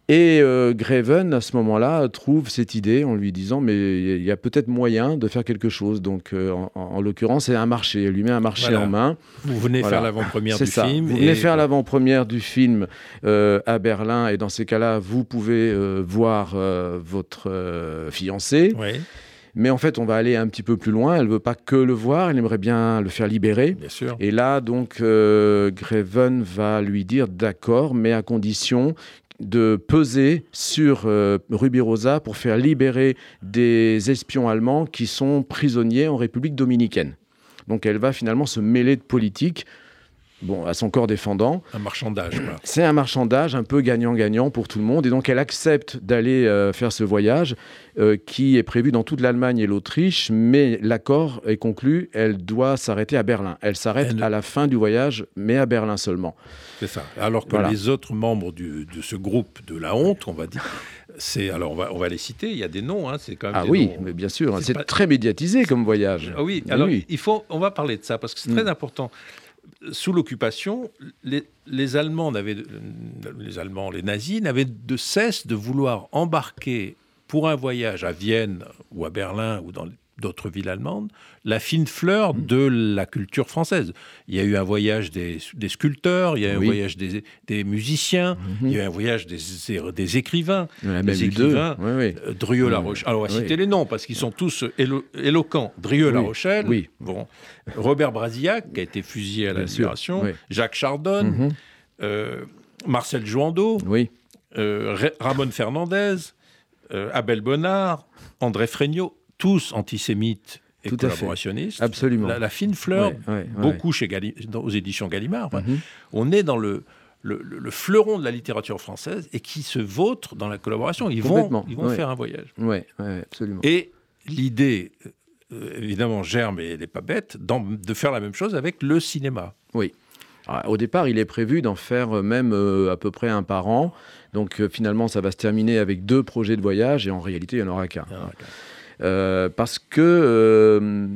Et euh, Greven, à ce moment-là, trouve cette idée en lui disant Mais il y a peut-être moyen de faire quelque chose. Donc, euh, en, l'occurrence, c'est un marché. Elle lui met un marché en main. Vous venez faire l'avant-première du film. Vous venez faire l'avant-première du film euh, à Berlin. Et dans ces cas-là, vous pouvez voir votre fiancé. Mais en fait, on va aller un petit peu plus loin. Elle veut pas que le voir, elle aimerait bien le faire libérer. Bien sûr. Et là, donc, Greven va lui dire d'accord, mais à condition de peser sur euh, Ruby Rosa pour faire libérer des espions allemands qui sont prisonniers en République dominicaine. Donc elle va finalement se mêler de politique bon, à son corps défendant. Un marchandage. C'est un marchandage un peu gagnant-gagnant pour tout le monde. Et donc, elle accepte d'aller euh, faire ce voyage euh, qui est prévu dans toute l'Allemagne et l'Autriche. Mais l'accord est conclu. Elle doit s'arrêter à Berlin. Elle s'arrête à la fin du voyage, mais à Berlin seulement. C'est ça. Alors que les autres membres de ce groupe de la honte, on va dire, c'est alors on va, on va les citer. Il y a des noms. Hein, c'est quand même ah oui, mais bien sûr. C'est très médiatisé comme voyage. Ah oui. Alors il faut, on va parler de ça parce que c'est très mm. important sous l'occupation, les, Allemands les Allemands, les nazis n'avaient de cesse de vouloir embarquer pour un voyage à Vienne ou à Berlin ou dans d'autres villes allemandes, la fine fleur mm. de la culture française. Il y a eu un voyage des, sculpteurs, il y a eu un voyage des, musiciens, il y a eu un voyage des, des écrivains. des écrivains, euh, Drieux-La Rochelle. Alors, on va citer les noms parce qu'ils sont tous éloquents. Drieux-La Rochelle, oui. bon. Robert Brasillac, qui a été fusillé à la Libération, Jacques Chardonne, mm-hmm. euh, Marcel Jouandeau, oui. Euh, Ramon Fernandez, Abel Bonnard, André Fregnault tous antisémites et collaborationnistes. Absolument. La, fine fleur, beaucoup chez aux éditions Gallimard. Mhm. On est dans le, le, fleuron de la littérature française et qui se vautre dans la collaboration. Ils vont, ils vont faire un voyage. Oui, absolument. Et l'idée, euh, évidemment, germe et elle n'est pas bête, de faire la même chose avec le cinéma. Oui. au départ, il est prévu d'en faire même euh, à peu près un par an. Donc euh, finalement, ça va se terminer avec deux projets de voyage et en réalité, il n'y en aura qu'un. Euh, parce que euh,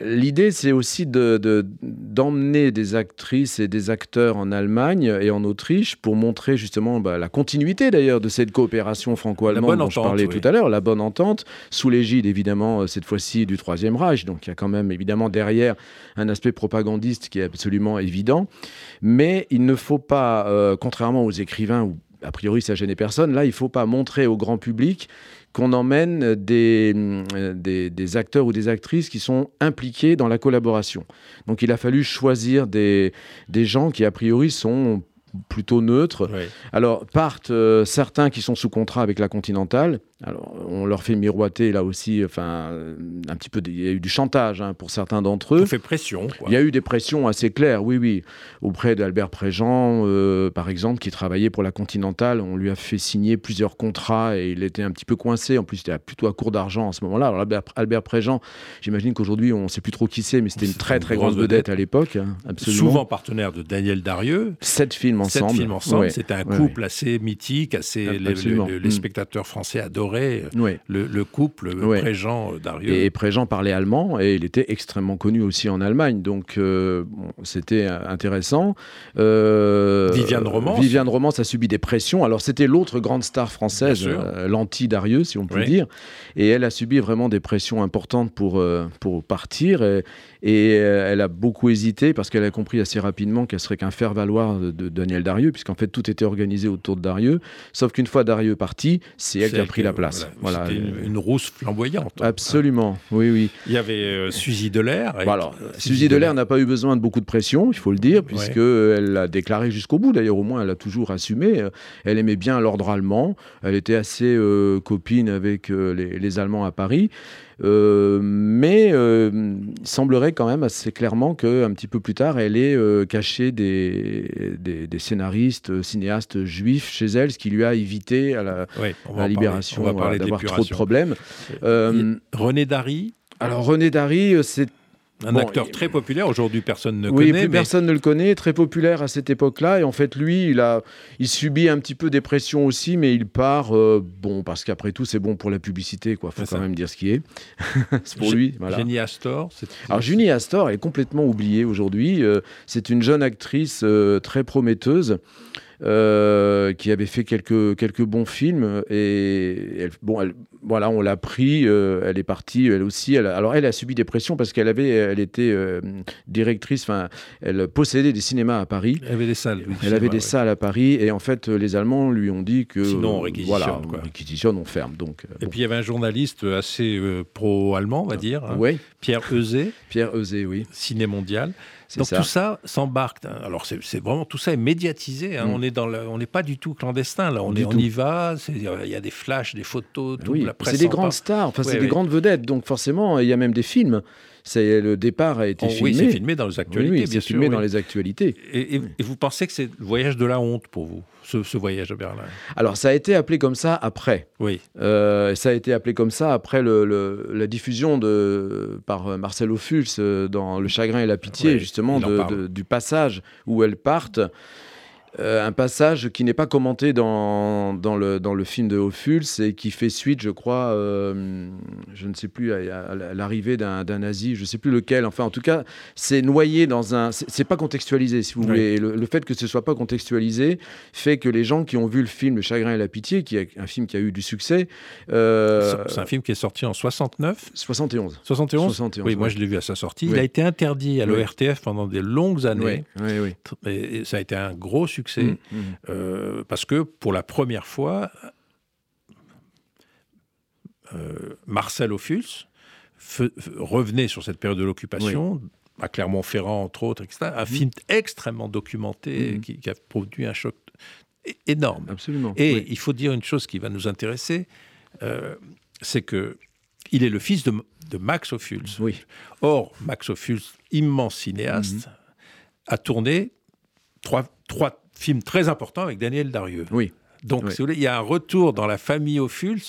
L'idée, c'est aussi d'emmener de, des actrices et des acteurs en Allemagne et en Autriche pour montrer justement bah, la continuité d'ailleurs de cette coopération franco-allemande dont je parlais tout à l'heure, la bonne entente, sous l'égide évidemment euh, cette fois-ci du Troisième Reich. Donc il y a quand même évidemment derrière un aspect propagandiste qui est absolument évident. Mais il ne faut pas, contrairement aux écrivains où a priori ça gênait personne, là il ne faut pas montrer au grand public qu'on emmène euh, des, des, acteurs ou des actrices qui sont impliqués dans la collaboration. Donc il a fallu choisir des, des gens qui, a priori, sont plutôt neutres. Alors partent euh, certains qui sont sous contrat avec la Continentale, alors, on leur fait miroiter là aussi, enfin, un petit peu, il y a eu du chantage hein, pour certains d'entre eux. On fait pression. Il y a eu des pressions assez claires, oui, oui, auprès d'Albert Préjean, euh, par exemple, qui travaillait pour la Continentale. On lui a fait signer plusieurs contrats et il était un petit peu coincé. En plus, il était plutôt à court d'argent en ce moment-là. Alors, Albert, Préjean, j'imagine qu'aujourd'hui, on ne sait plus trop qui c'est, mais c'était une très très grande vedette, à l'époque, hein, absolument. Souvent partenaire de Daniel Darieux. Sept films ensemble. Sept films ensemble. C'était un couple assez mythique, assez les, les, spectateurs français adoraient le, couple Préjean Darieux. Et Préjean parlait allemand et il était extrêmement connu aussi en Allemagne, donc euh, c'était intéressant. Euh, Viviane Romance. Viviane Romance a subi des pressions. Alors c'était l'autre grande star française, euh, l'anti-Darieux, si on peut dire, et elle a subi vraiment des pressions importantes pour, pour partir. Et, et elle a beaucoup hésité parce qu'elle a compris assez rapidement qu'elle serait qu'un faire-valoir de, Daniel Darieux, puisqu'en fait tout était organisé autour de Darieux. Sauf qu'une fois Darieux parti, c'est elle qui a pris la place. Voilà. C'était une, rousse flamboyante. Absolument, oui, oui. Il y avait euh, Suzy Delair. alors, Suzy Delair n'a pas eu besoin de beaucoup de pression, il faut le dire, puisqu'elle l'a déclaré jusqu'au bout. D'ailleurs, au moins, elle a toujours assumé. Elle aimait bien l'ordre allemand. Elle était assez euh, copine avec euh, les, les Allemands à Paris. Euh, mais euh, il semblerait quand même assez clairement qu'un petit peu plus tard, elle ait euh, caché des, des, scénaristes, cinéastes juifs chez elle, ce qui lui a évité à la, libération d'avoir trop de problèmes. René Dary alors René Dary, c'est un acteur très populaire, aujourd'hui personne ne oui, connaît. Plus personne ne le connaît, très populaire à cette époque-là. Et en fait, lui, il, a, il subit un petit peu des pressions aussi, mais il part, euh, bon, parce qu'après tout, c'est bon pour la publicité, quoi. faut quand même dire ce qui est. c'est pour lui. Voilà. Jenny Astor Alors, Jenny Astor est complètement oubliée aujourd'hui. Euh, c'est une jeune actrice euh, très prometteuse. Euh, qui avait fait quelques, quelques bons films. Et bon, elle, voilà, on l'a pris, euh, elle est partie, elle aussi. Elle, alors, elle a subi des pressions parce qu'elle avait, elle était euh, directrice, enfin, elle possédait des cinémas à Paris. Elle avait des salles. elle avait des salles à Paris. Et en fait, les Allemands lui ont dit que. Sinon, on réquisitionne. Voilà, on réquisitionne, on ferme. Donc, et puis, il y avait un journaliste assez pro-allemand, on va dire. Hein, oui. Pierre Euzé. Pierre Euzé, oui. Ciné mondial. Donc tout ça s'embarque. Hein. Alors c'est vraiment tout ça est médiatisé. Hein. Mm. On est dans on n'est pas du tout clandestin là. On, est, on y va. Il y a des flashs, des photos, oui, C'est des grandes stars. Enfin, c'est des grandes vedettes. Donc forcément, il y a même des films. C'est le départ a été oh, filmé. Oui, c'est filmé dans les actualités. Oui, c'est filmé dans les actualités. Et, vous pensez que c'est le voyage de la honte pour vous, ce, voyage à Berlin? Alors, ça a été appelé comme ça après. Oui. Euh, ça a été appelé comme ça après le, la diffusion de, par Marcel Ophuls dans Le Chagrin et la Pitié, justement, du passage où elles partent. Euh, un passage qui n'est pas commenté dans, dans, le, dans le film de Ophuls et qui fait suite, je crois, euh, je ne sais plus, à, l'arrivée d'un nazi, je ne sais plus lequel. Enfin, en tout cas, c'est noyé dans un. C'est pas contextualisé, si vous voulez. Le, fait que ce soit pas contextualisé fait que les gens qui ont vu le film Le Chagrin et la Pitié, qui est un film qui a eu du succès. Euh, c'est un film qui est sorti en 69 71. 71, Oui, moi je l'ai vu à sa sortie. Il a été interdit à l'ORTF pendant des longues années. Oui, oui. Et ça a été un gros succès succès, mmh, mmh. Euh, parce que pour la première fois, euh, Marcel Ophuls revenait sur cette période de l'occupation, à Clermont-Ferrand entre autres, etc., un mmh. film extrêmement documenté qui, a produit un choc énorme. Absolument. Et il faut dire une chose qui va nous intéresser, euh, c'est que il est le fils de, Max Ophuls. Oui. Or, Max Ophuls, immense cinéaste, a tourné trois, trois film très important avec Daniel Darieux. Oui. Donc, si vous voulez, il y a un retour dans la famille Ophuls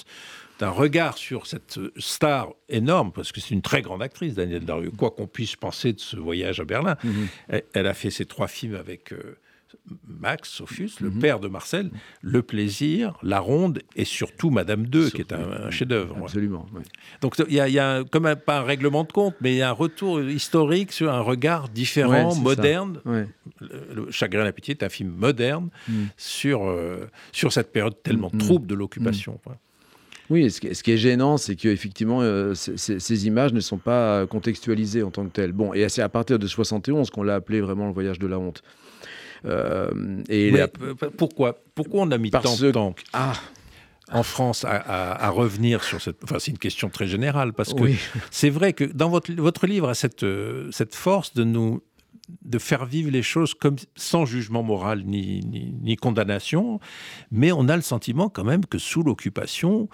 d'un regard sur cette star énorme, parce que c'est une très grande actrice, Daniel Darieux, quoi qu'on puisse penser de ce voyage à Berlin. Mhm. elle, a fait ces trois films avec euh, Max Sophus, le mhm. père de Marcel, Le Plaisir, La Ronde et surtout Madame II, qui est un, chef-d'œuvre. Absolument. Donc il y a, comme un, pas un règlement de compte, mais il y a un retour historique sur un regard différent, moderne. Le, Chagrin et la pitié est un film moderne mm. sur, euh, sur cette période tellement mm. trouble de l'occupation. Mm. Oui, ce qui, est gênant, c'est qu'effectivement, euh, ces, images ne sont pas contextualisées en tant que telles. Bon, et c'est à partir de 71 qu'on l'a appelé vraiment le voyage de la honte. Euh, et pourquoi Pourquoi on a mis tant de temps ah. en France à, revenir sur cette... Enfin, c'est une question très générale, parce que c'est vrai que dans votre, votre livre a cette, euh, cette force de nous de faire vivre les choses comme sans jugement moral ni, ni, condamnation, mais on a le sentiment quand même que sous l'occupation,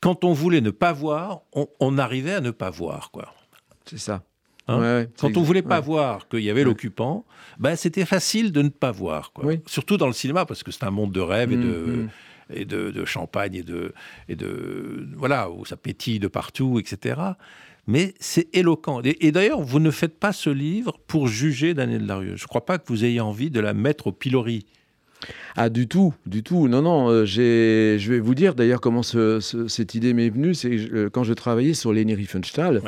quand on voulait ne pas voir, on, on arrivait à ne pas voir, quoi. C'est ça. Hein Quand on voulait pas voir qu'il y avait l'occupant, ben c'était facile de ne pas voir. Surtout dans le cinéma, parce que c'est un monde de rêve et, de, mm. et de, champagne et de, et de. Voilà, où ça pétille de partout, etc. Mais c'est éloquent. Et, d'ailleurs, vous ne faites pas ce livre pour juger Daniel Darieux. Je ne crois pas que vous ayez envie de la mettre au pilori. Ah, du tout, du tout. Non, non, euh, je vais vous dire d'ailleurs comment cette idée m'est venue. C'est euh, quand je travaillais sur Leni Riefenstahl,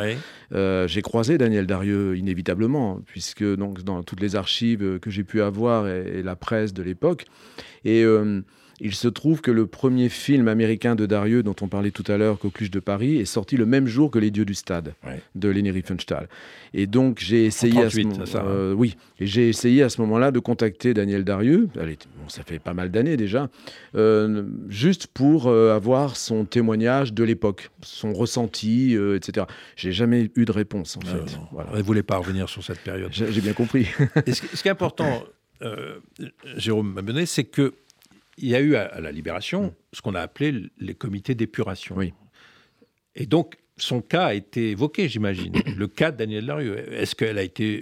euh, j'ai croisé Daniel Darieux inévitablement, puisque donc, dans toutes les archives que j'ai pu avoir et, la presse de l'époque. Et il se trouve que le premier film américain de Darieux, dont on parlait tout à l'heure, Coqueluche de Paris, est sorti le même jour que Les Dieux du Stade de Leni Riefenstahl. Et donc j'ai essayé, à ce hein. euh, oui, et j'ai essayé à ce moment-là de contacter Daniel Darieux. ça fait pas mal d'années déjà, euh, juste pour euh, avoir son témoignage de l'époque, son ressenti, etc. J'ai jamais eu de réponse en fait. Voilà. ne voulait pas revenir sur cette période. J'ai bien compris. ce, ce, qui est important, Jérôme Mabonnet, c'est que il y a eu à, la Libération ce qu'on a appelé les comités d'épuration. Oui. Et donc, son cas a été évoqué, j'imagine. le cas de Daniel Larieux. Est-ce qu'elle a été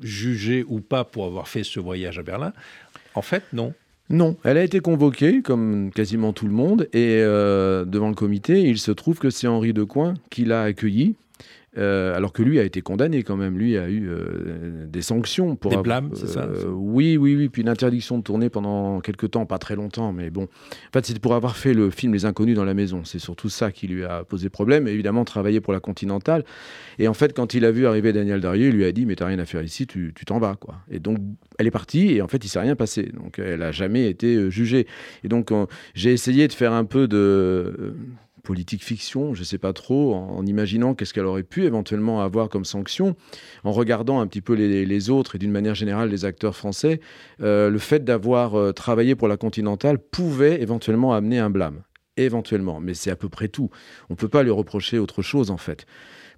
jugée ou pas pour avoir fait ce voyage à Berlin? En fait, non. Non, elle a été convoquée, comme quasiment tout le monde, et euh, devant le comité, il se trouve que c'est Henri Decoing qui l'a accueilli euh, alors que lui a été condamné quand même. Lui a eu euh, des sanctions pour. Des blâmes, c'est ça euh, Oui, oui, oui. Puis une interdiction de tourner pendant quelques temps, pas très longtemps, mais bon. En fait, c'était pour avoir fait le film Les Inconnus dans la maison. C'est surtout ça qui lui a posé problème. Et évidemment, travailler pour la Continentale. Et en fait, quand il a vu arriver Daniel Darieux, il lui a dit Mais t'as rien à faire ici, tu t'en vas, quoi. Et donc, elle est partie, et en fait, il s'est rien passé. Donc, elle a jamais été jugée. Et donc, j'ai essayé de faire un peu de politique fiction, je ne sais pas trop, en, imaginant qu'est-ce qu'elle aurait pu éventuellement avoir comme sanction, en regardant un petit peu les, autres et d'une manière générale les acteurs français, euh, le fait d'avoir euh, travaillé pour la Continentale pouvait éventuellement amener un blâme. Éventuellement, mais c'est à peu près tout. On ne peut pas lui reprocher autre chose en fait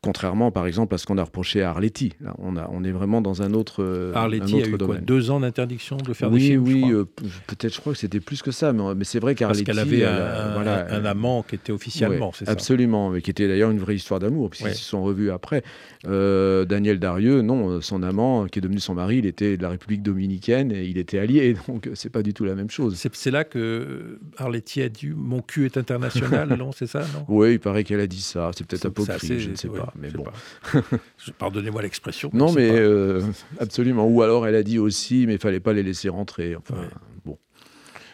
Contrairement, par exemple, à ce qu'on a reproché à Arletty. Là, on, a, on est vraiment dans un autre, euh, Arletty un autre a eu domaine. quoi, deux ans d'interdiction de faire oui, des films oui, euh, peut-être, je crois que c'était plus que ça, mais, mais c'est vrai Parce qu'Arletty... qu'elle avait un, voilà, amant qui était officiellement, Ouais, c'est ça Absolument, mais qui était d'ailleurs une vraie histoire d'amour, puisqu'ils Ouais. se sont revus après. Euh, Daniel Darieux, non, euh, son amant, qui est devenu son mari, il était de la République dominicaine et il était allié, donc euh, c'est pas du tout la même chose. C'est là que Arletty a dit Mon cul est international, non C'est ça, non? Oui, il paraît qu'elle a dit ça, c'est peut-être apocryphe, je ne sais ouais, pas, mais bon. Pardonnez-moi l'expression. Non, mais pas. euh, absolument. Ou alors elle a dit aussi, mais il fallait pas les laisser rentrer. Enfin, Ouais. bon.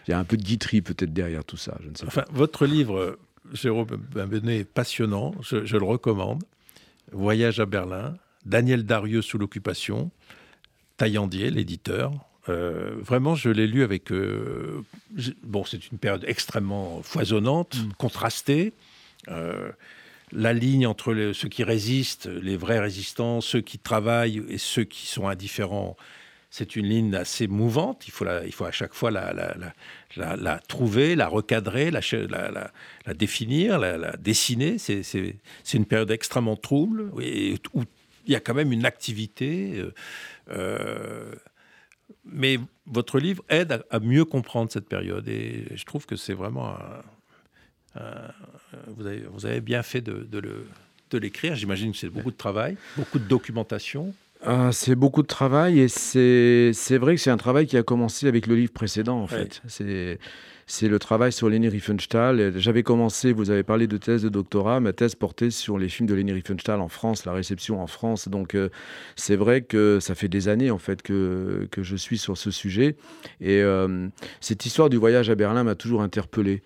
Il y a un peu de guiterie peut-être derrière tout ça, je ne sais Enfin, votre livre, Jérôme Benbenet, est passionnant, je, je le recommande. Voyage à Berlin, Daniel Darieux sous l'occupation, Taillandier, l'éditeur. Euh, vraiment, je l'ai lu avec. euh, bon, c'est une période extrêmement foisonnante, contrastée. Euh, la ligne entre ceux qui résistent, les vrais résistants, ceux qui travaillent et ceux qui sont indifférents, c'est une ligne assez mouvante. Il faut, il faut à chaque fois la, trouver, la recadrer, la, définir, la, dessiner. C'est- une période extrêmement trouble où il y a quand même une activité. euh, euh, mais votre livre aide à, à mieux comprendre cette période et je trouve que c'est vraiment un- un- vous, avez, vous avez bien fait de, l'écrire. J'imagine que c'est beaucoup de travail, beaucoup de documentation. Ah, c'est beaucoup de travail et c'est vrai que c'est un travail qui a commencé avec le livre précédent en Ouais. fait. C'est c'est le travail sur Leni Riefenstahl. J'avais commencé, vous avez parlé de thèse de doctorat, ma thèse portait sur les films de Leni Riefenstahl en France, la réception en France. Donc euh, c'est vrai que ça fait des années en fait que, que je suis sur ce sujet et euh, cette histoire du voyage à Berlin m'a toujours interpellé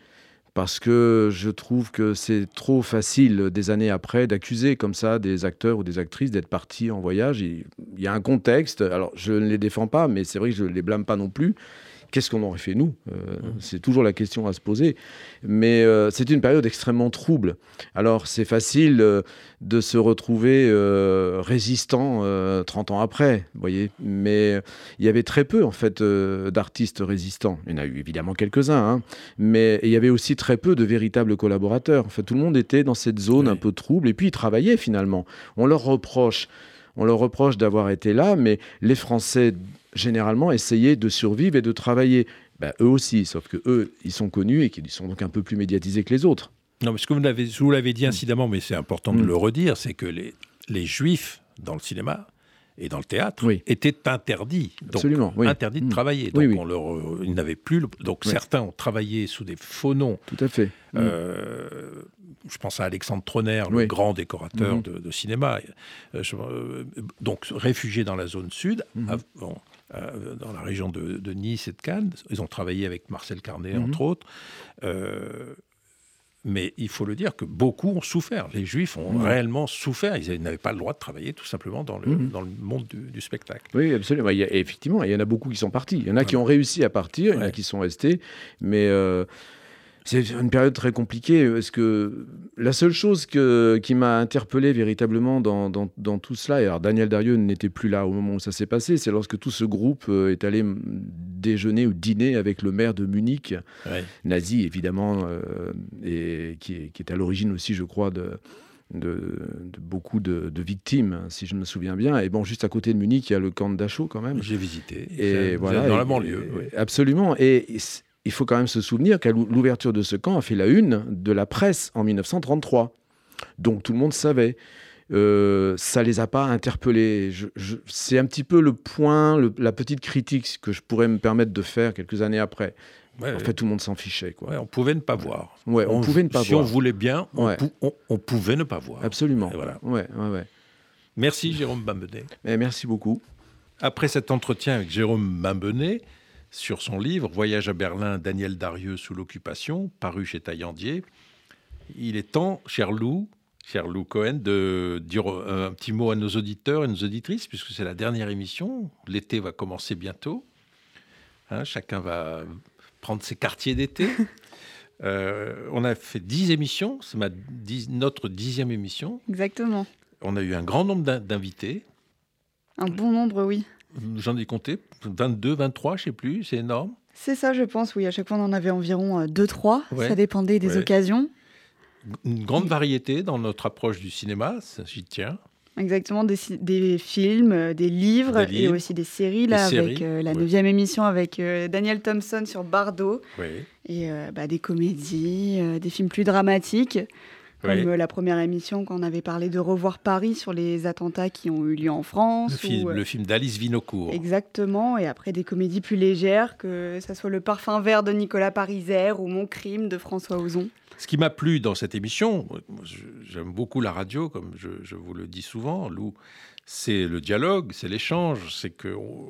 parce que je trouve que c'est trop facile des années après d'accuser comme ça des acteurs ou des actrices d'être partis en voyage. Il y a un contexte, alors je ne les défends pas, mais c'est vrai que je ne les blâme pas non plus. Qu'est-ce qu'on aurait fait nous? Euh, C'est toujours la question à se poser. Mais euh, c'est une période extrêmement trouble. Alors c'est facile euh, de se retrouver résistant euh, 30 ans après, vous voyez. Mais il y avait très peu en fait d'artistes résistants. Il y en a eu évidemment quelques-uns, hein. mais il y avait aussi très peu de véritables collaborateurs. En fait, tout le monde était dans cette zone Oui. un peu trouble et puis ils travaillaient finalement. On leur reproche, on leur reproche d'avoir été là, mais les Français généralement essayaient de survivre et de travailler. Ben, eux aussi, sauf que eux, ils sont connus et qu'ils sont donc un peu plus médiatisés que les autres. Non, mais ce que vous l'avez, vous l'avez dit incidemment, mais c'est important de Mm. le redire, c'est que les, les juifs dans le cinéma et dans le théâtre Oui. étaient interdits. Donc, Absolument, oui. Interdits de Mm. travailler. Donc, Oui, on leur, ils n'avaient plus. le- donc, certains ont travaillé sous des faux noms. Tout à fait. Mm. Euh, je pense à Alexandre Troner, le grand décorateur Mhm. de, de cinéma. Euh, je- euh, donc, réfugié dans la zone sud, Mhm. bon, euh, dans la région de, de Nice et de Cannes. Ils ont travaillé avec Marcel Carnet, Mhm. entre autres. Euh, mais il faut le dire que beaucoup ont souffert. Les Juifs ont réellement souffert. Ils n'avaient pas le droit de travailler tout simplement dans le, Mhm. dans le monde du, du spectacle. Oui, absolument. Il y a- effectivement, il y en a beaucoup qui sont partis. Il y en a qui ont réussi à partir, il y en a Ouais. qui sont restés. Mais euh, c'est une période très compliquée. Parce que la seule chose que- qui m'a interpellé véritablement dans, dans- dans tout cela, et alors Daniel Darieux n'était plus là au moment où ça s'est passé, c'est lorsque tout ce groupe euh, est allé déjeuner ou dîner avec le maire de Munich, Ouais. nazi évidemment, euh, et qui est, qui est à l'origine aussi, je crois, de, de, de beaucoup de, de victimes, si je me souviens bien. Et bon, juste à côté de Munich, il y a le camp de Dachau quand même. J'ai visité. Et voilà, Dans et- la banlieue. et- oui. Absolument. Et il faut quand même se souvenir qu'à l'ou- l'ouverture de ce camp a fait la une de la presse en 1933. Donc tout le monde savait. Euh, ça les a pas interpellés. Je- je- c'est un petit peu le point, le- la petite critique que je pourrais me permettre de faire quelques années après. Ouais, En fait, tout le monde s'en fichait. Quoi. ouais, on pouvait ne pas voir. Ouais, on, pouvait ne pas si voir. on voulait bien, on, Ouais. pou- on- on pouvait ne pas voir. Absolument. Et voilà. Merci Jérôme Bambenet. Mais merci beaucoup. Après cet entretien avec Jérôme Bambenet sur son livre Voyage à Berlin, Daniel Darieux sous l'occupation, paru chez Taillandier, il est temps, cher Lou, cher Lou Cohen, de dire un petit mot à nos auditeurs et nos auditrices, puisque c'est la dernière émission. L'été va commencer bientôt. Hein, chacun va prendre ses quartiers d'été. Euh, on a fait dix émissions, c'est ma dix- notre dixième émission. Exactement. On a eu un grand nombre d'in- d'invités. Un bon nombre, oui. J'en ai compté 22, 23, je sais plus, c'est énorme. C'est ça, je pense, oui. À chaque fois, on en avait environ 2-3. Ouais. Ça dépendait des Ouais. occasions. une grande variété dans notre approche du cinéma, j'y tiens. Exactement, des, des films, euh, des livres, et aussi des séries, là, avec euh, la neuvième émission avec euh, Daniel Thompson sur Bardo. Oui. Et bah, des comédies, des films plus dramatiques, comme la première émission quand on avait parlé de Revoir Paris sur les attentats qui ont eu lieu en France. Le film, le film d'Alice Vinocourt. Exactement, et après des comédies plus légères, que ce soit Le Parfum Vert de Nicolas Pariser ou Mon Crime de François Ozon. Ce qui m'a plu dans cette émission, j'aime beaucoup la radio, comme je, vous le dis souvent, Lou, c'est le dialogue, c'est l'échange, c'est que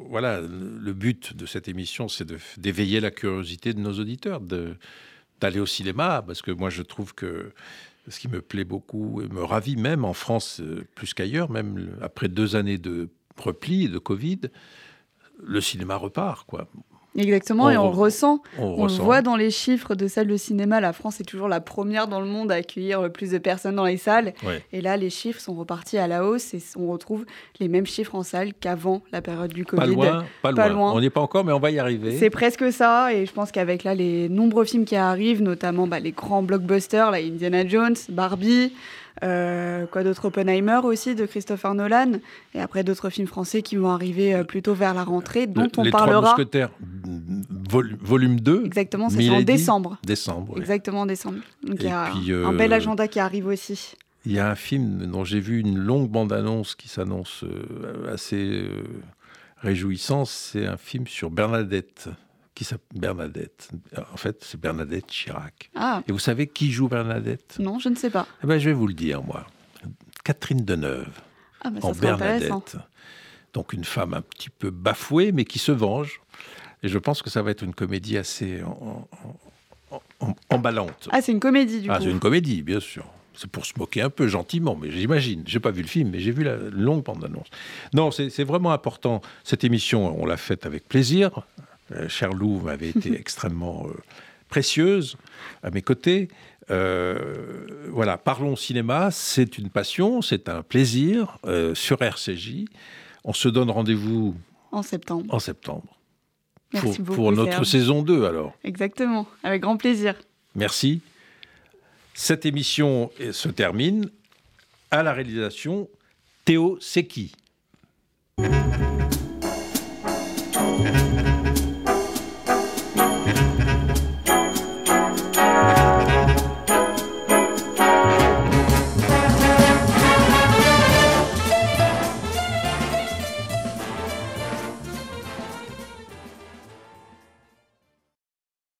voilà, le but de cette émission, c'est d'éveiller la curiosité de nos auditeurs, d'aller au cinéma, parce que moi je trouve que ce qui me plaît beaucoup et me ravit même en France euh, plus qu'ailleurs, même après deux années de repli, de Covid, le cinéma repart, quoi. Exactement, et on le ressent. On, le voit dans les chiffres de salles de cinéma. La France est toujours la première dans le monde à accueillir le plus de personnes dans les salles. Et là, les chiffres sont repartis à la hausse et on retrouve les mêmes chiffres en salle qu'avant la période du Covid. Pas loin, pas, loin. On n'y est pas encore, mais on va y arriver. C'est presque ça. Et je pense qu'avec là les nombreux films qui arrivent, notamment bah, les grands blockbusters, là, Indiana Jones, Barbie. Euh, quoi d'autre Oppenheimer aussi de Christopher Nolan. Et après d'autres films français qui vont arriver euh, plutôt vers la rentrée, dont on les parlera. Trois mousquetaires, volume 2. Exactement, c'est en décembre. Décembre. Exactement, en décembre. Donc il y a un bel euh, agenda qui arrive aussi. Il y a un film dont j'ai vu une longue bande-annonce qui s'annonce assez réjouissante. C'est un film sur Bernadette qui s'appelle Bernadette. En fait, c'est Bernadette Chirac. Ah. Et vous savez qui joue Bernadette? Non, je ne sais pas. Eh ben, je vais vous le dire, moi. Catherine Deneuve. Ah, ben, en Bernadette. Donc une femme un petit peu bafouée, mais qui se venge. Et je pense que ça va être une comédie assez emballante. Ah, c'est une comédie, du ah, coup. c'est une comédie, bien sûr. C'est pour se moquer un peu gentiment, mais j'imagine. J'ai pas vu le film, mais j'ai vu la longue bande-annonce. Non, c'est vraiment important. Cette émission, on l'a faite avec plaisir. Euh, Lou m'avait été extrêmement euh, précieuse à mes côtés. Euh, voilà, parlons cinéma, c'est une passion, c'est un plaisir sur RCJ. On se donne rendez-vous en septembre. En septembre. Merci pour, pour notre saison 2 alors. Exactement, avec grand plaisir. Merci. Cette émission se termine à la réalisation Théo Seki.